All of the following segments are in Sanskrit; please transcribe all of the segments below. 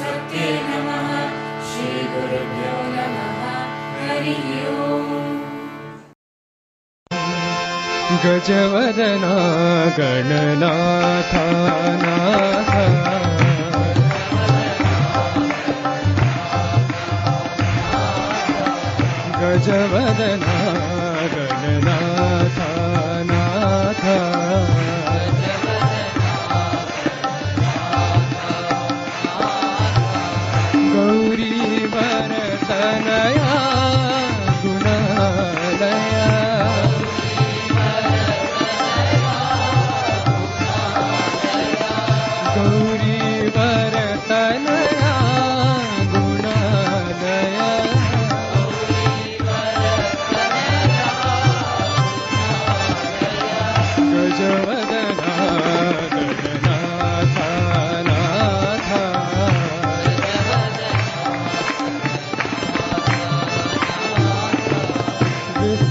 सरस्वत्यै नमः। श्रीगुरुभ्यो नमः। हरिः ओम्। गजवदना गणनाथानाथ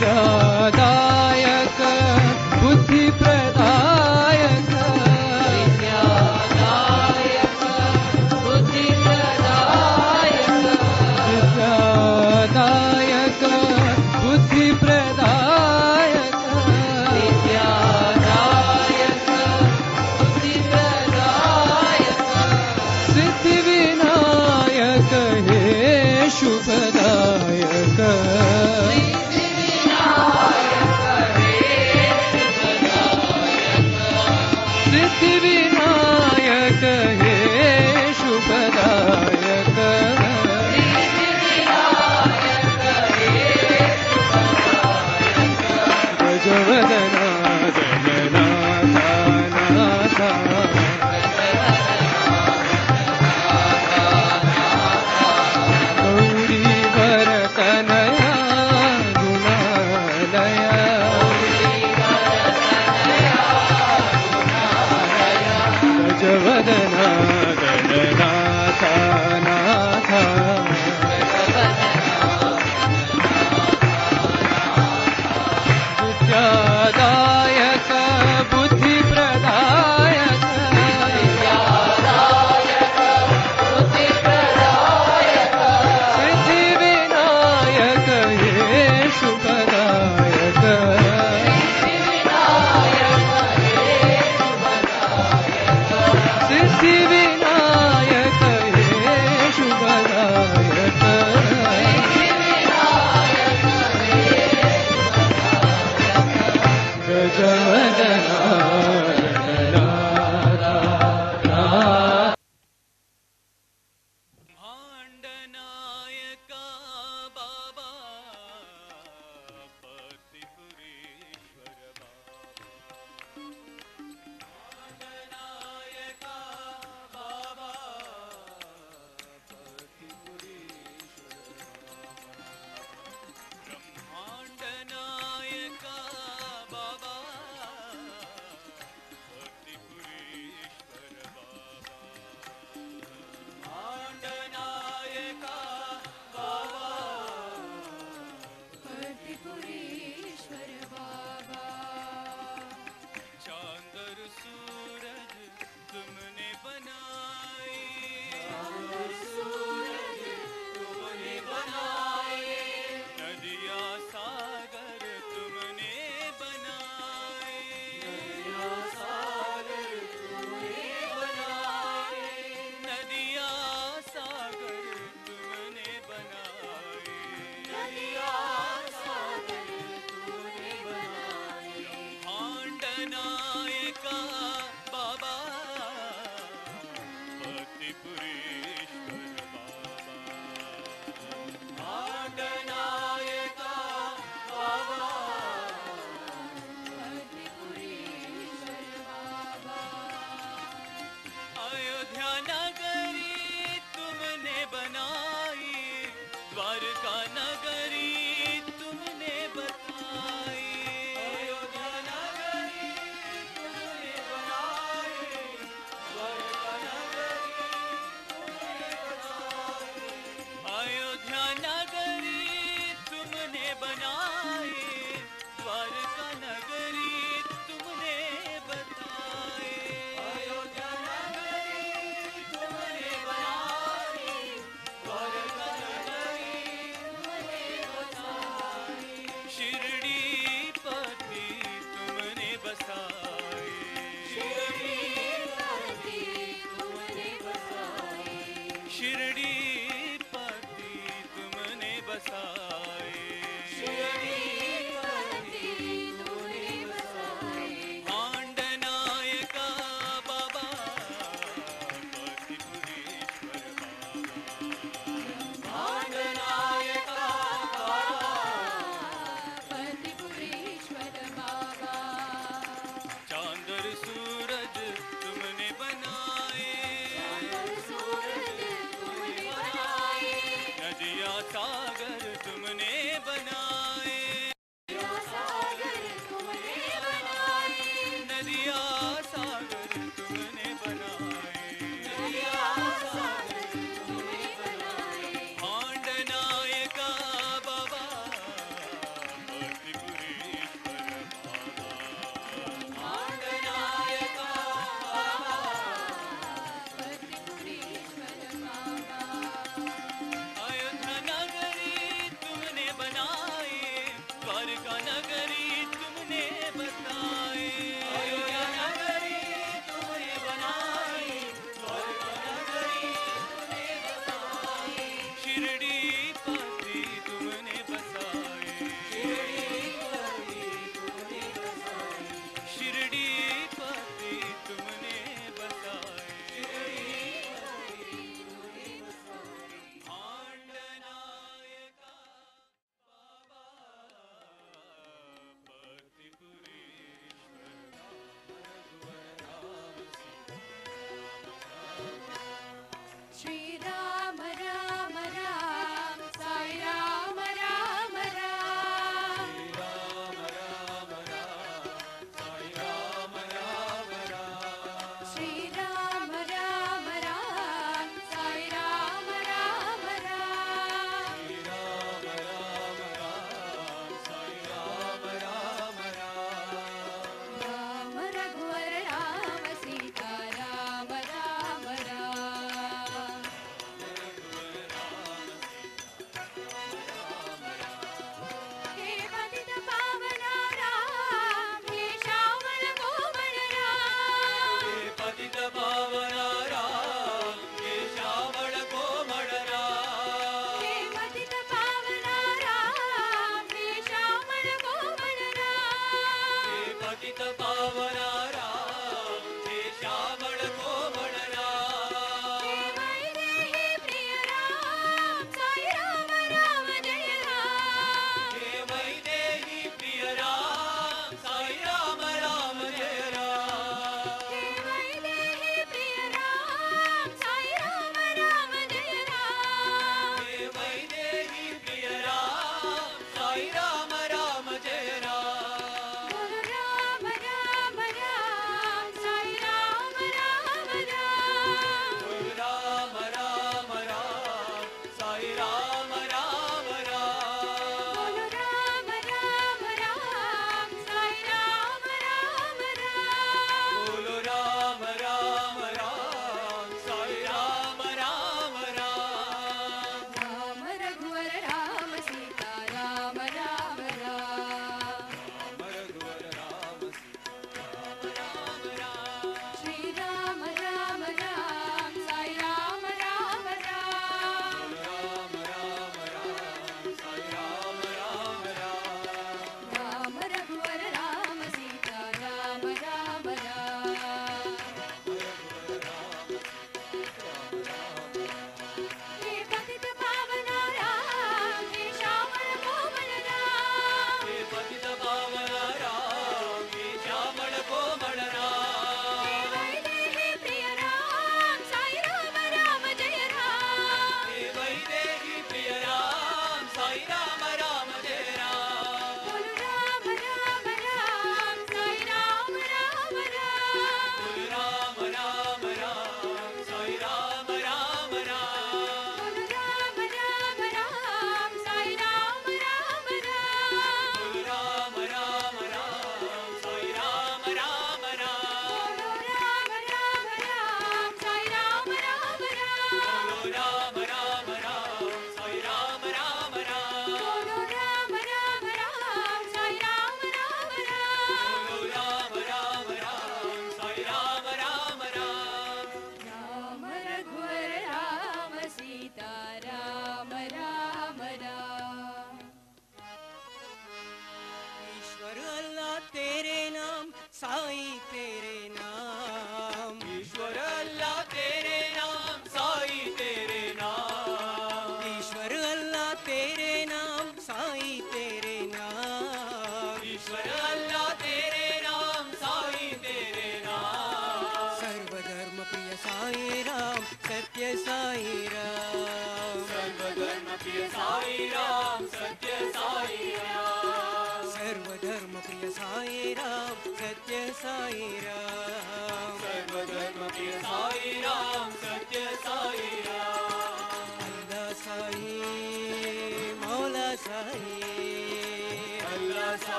God.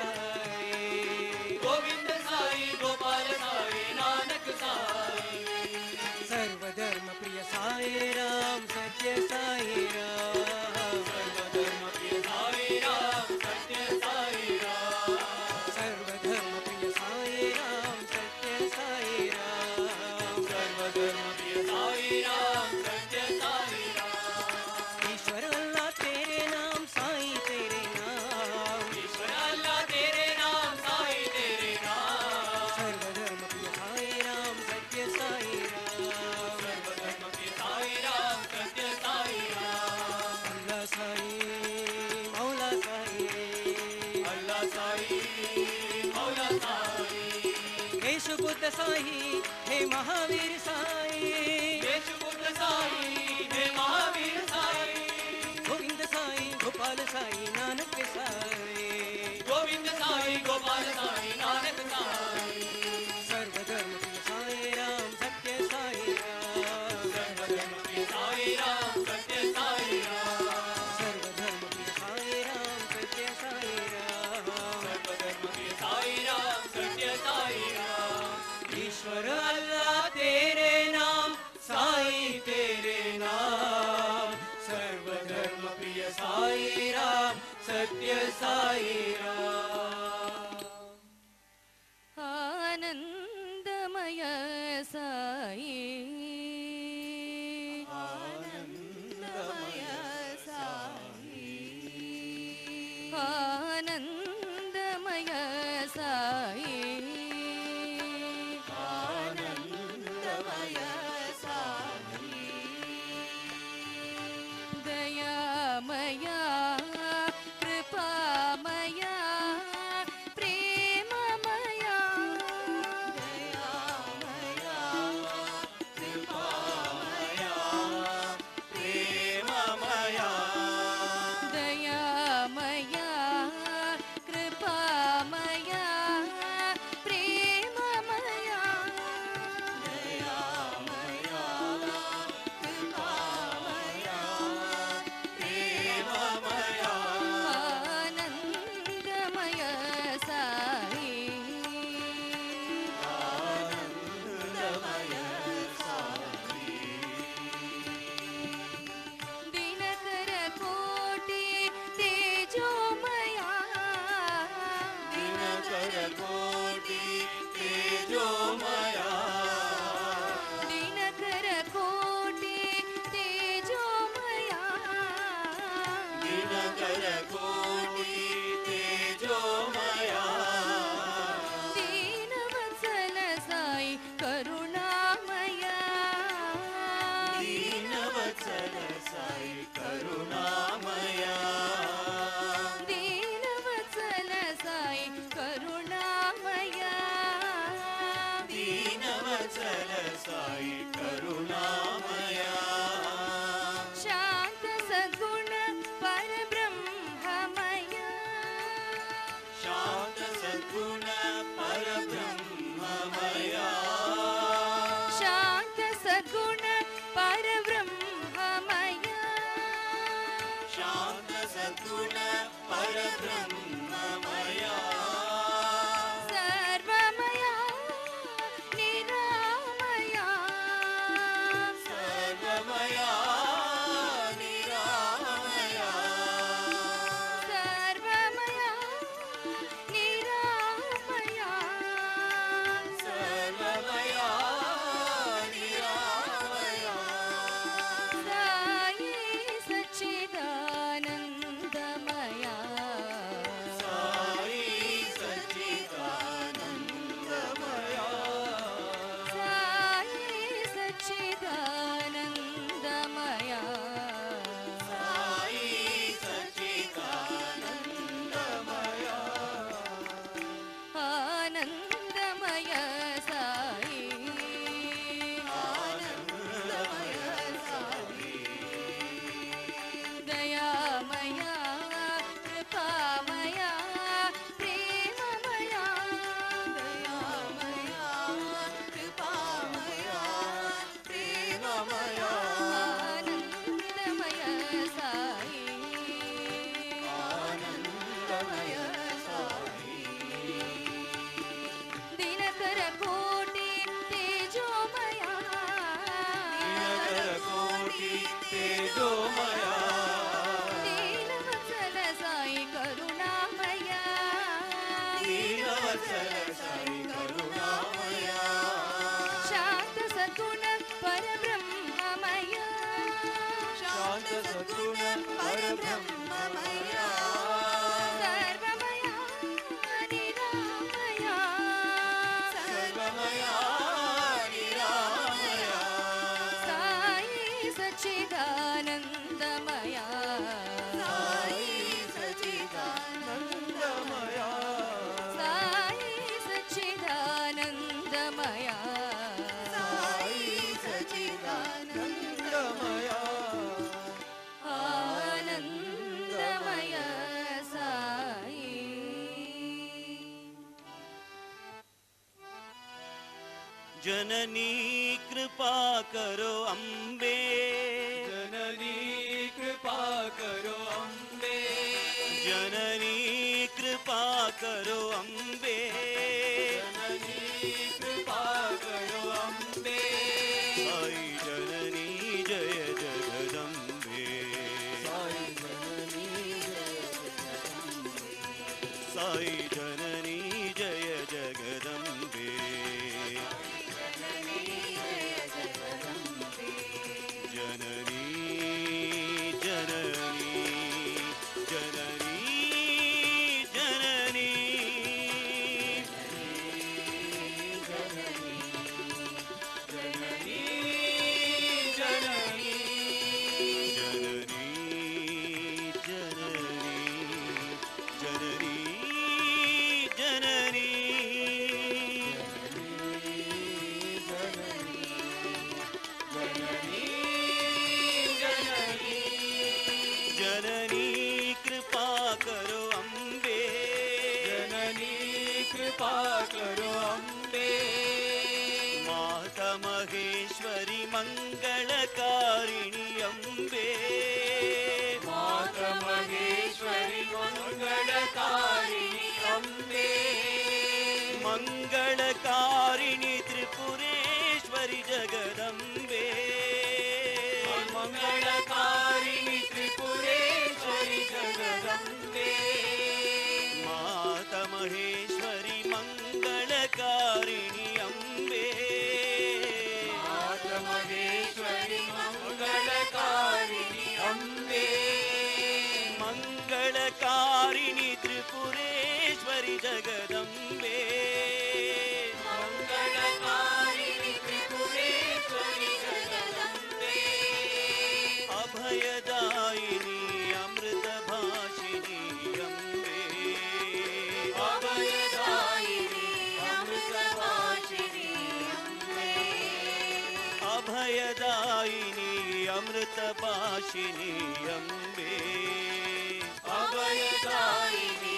Hare Ishvara जलसाई करो जननी कृपा करो अम्ब मङ्गलकारिणि अम्बे। मातमहेश्वरि रो अमृतभाषिणी अम्बे। अभयदायिनी।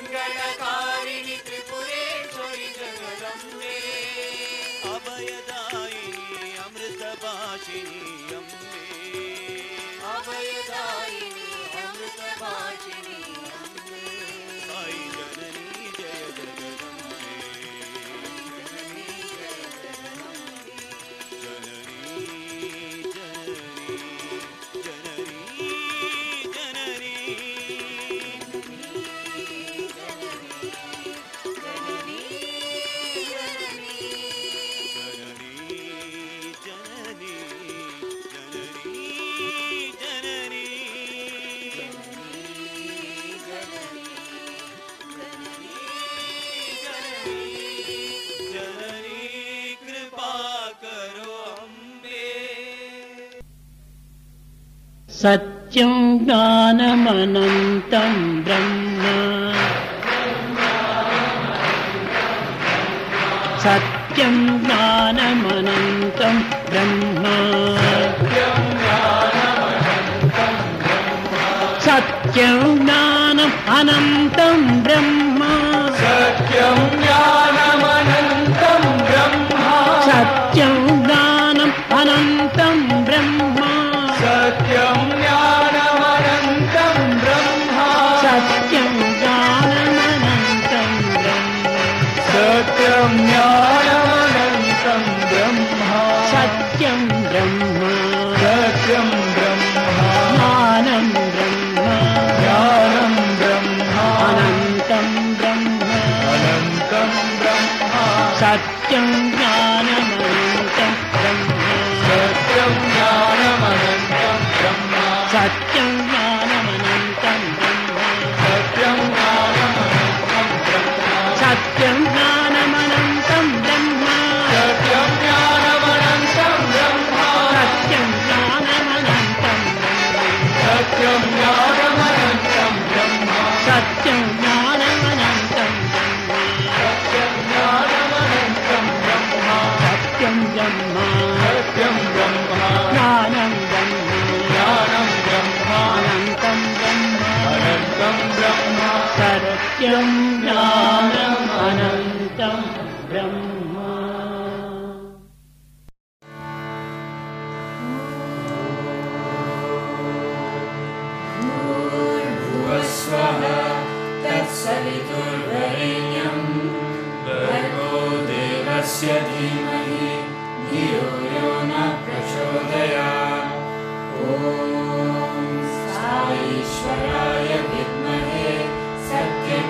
பொன்கணக்கா सत्यं ज्ञानमनन्तं ब्रह्म सत्यं ज्ञानमनन्तं ब्रह्म सत्यं ज्ञानम् अनन्तं ब्रह्म सत्यम् சத்தியம்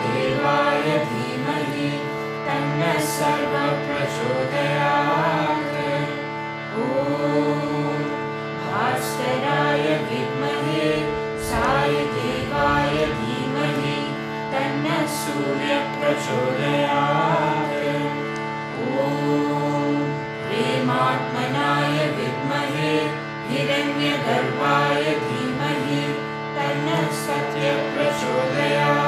देवाय धीमहि तन्नप्रचोदयात् ॐ भास्कराय विद्महे सायदेवाय धीमहि तन्न सूर्यप्रचोदयात्। ॐ प्रेमात्मनाय विद्महे हिरण्यगर्वाय धीमहि तन्न सत्यप्रचोदयात्।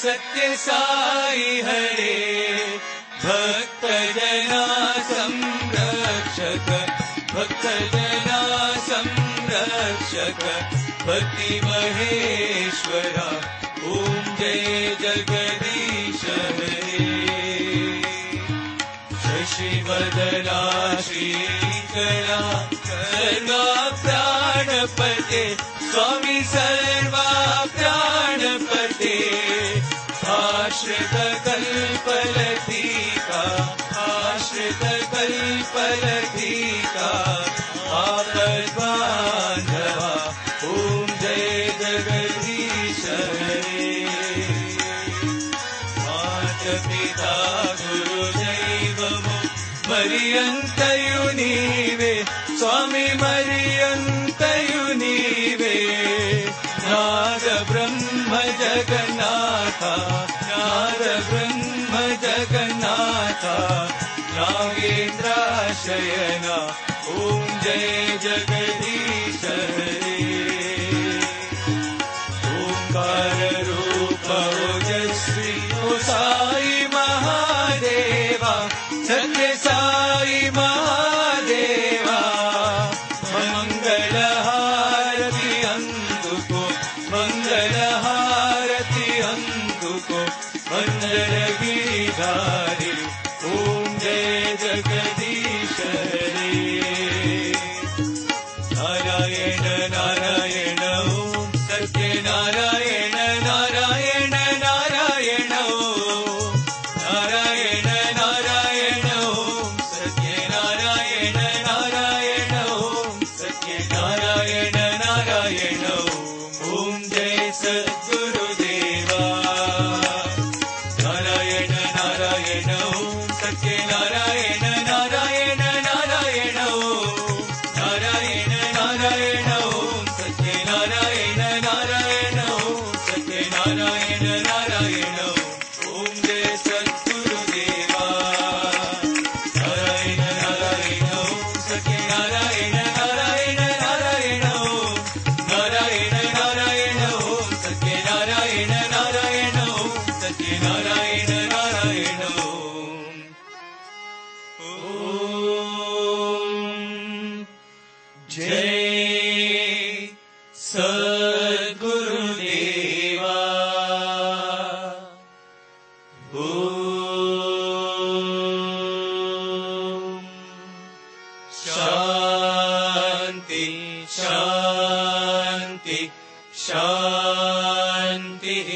सत्य साई हरे भक्त जना संरक्षक भक्त जना संरक्षक महेश्वरा ॐ जय जगदीश शशि वदला श्रीकरा प्राणपते स्वामी सर्वा आश्रित कल्पलधिका आश्रित कल्पलधिका आपद्बान्धवा ॐ जय जगदीश हरे मात शान्ति शान्ति शान्तिः।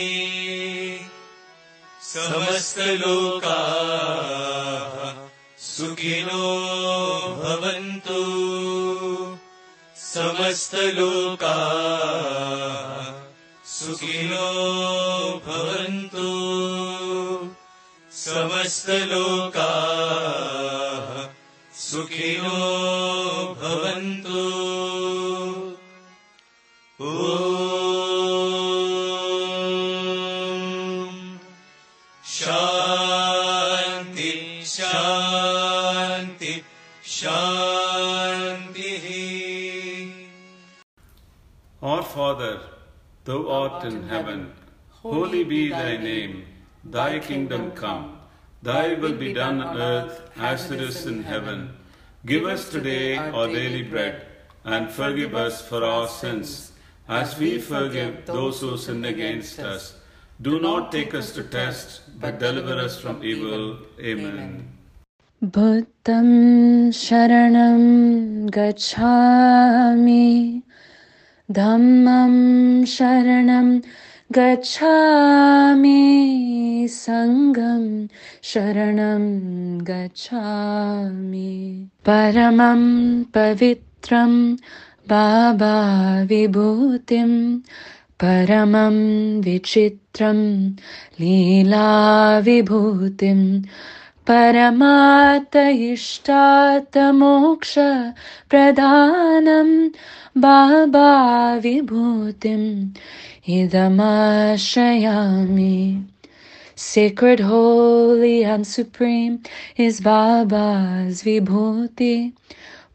समस्तलोकाः सुखिनो भवन्तु। समस्तलोकाः समस्तलोकाः सुखिनो भवन्तु ॐ शान्ति शान्ति शान्तिः Our Father, thou art in heaven, holy be thy name, thy kingdom come, thy will be done on earth as it is in heaven. Give us today our daily bread, and forgive us for our sins, as we forgive those who sin against us. Do not take us to test, but deliver us from evil. Amen. बुद्धं शरणं गच्छामि धम्मं शरणं गच्छामि सङ्गं शरणं गच्छामि। परमं पवित्रं बाबा विभूतिं परमं विचित्रं लीलाविभूतिं परमात इष्टात मोक्ष प्रदानं Baba विभूतिम् Idamashayami. Sacred, holy, and supreme is Baba's Vibhuti,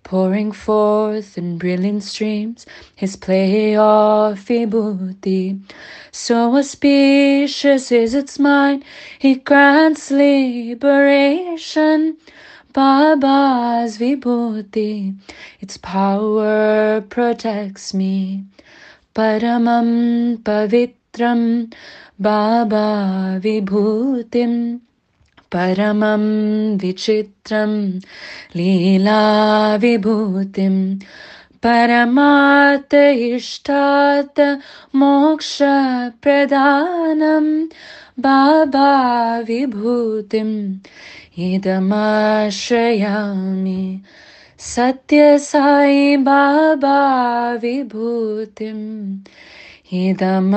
pouring forth in brilliant streams his play of Vibhuti. So auspicious is its mind, he grants liberation. Baba's Vibhuti, its power protects me. Paramam pavitram Baba vibhutim Paramam vichitram Leela vibhutim Paramata ishtata moksha pradhanam Baba सत्य साई बाबा विभूतिम् इदमाश्रयामि।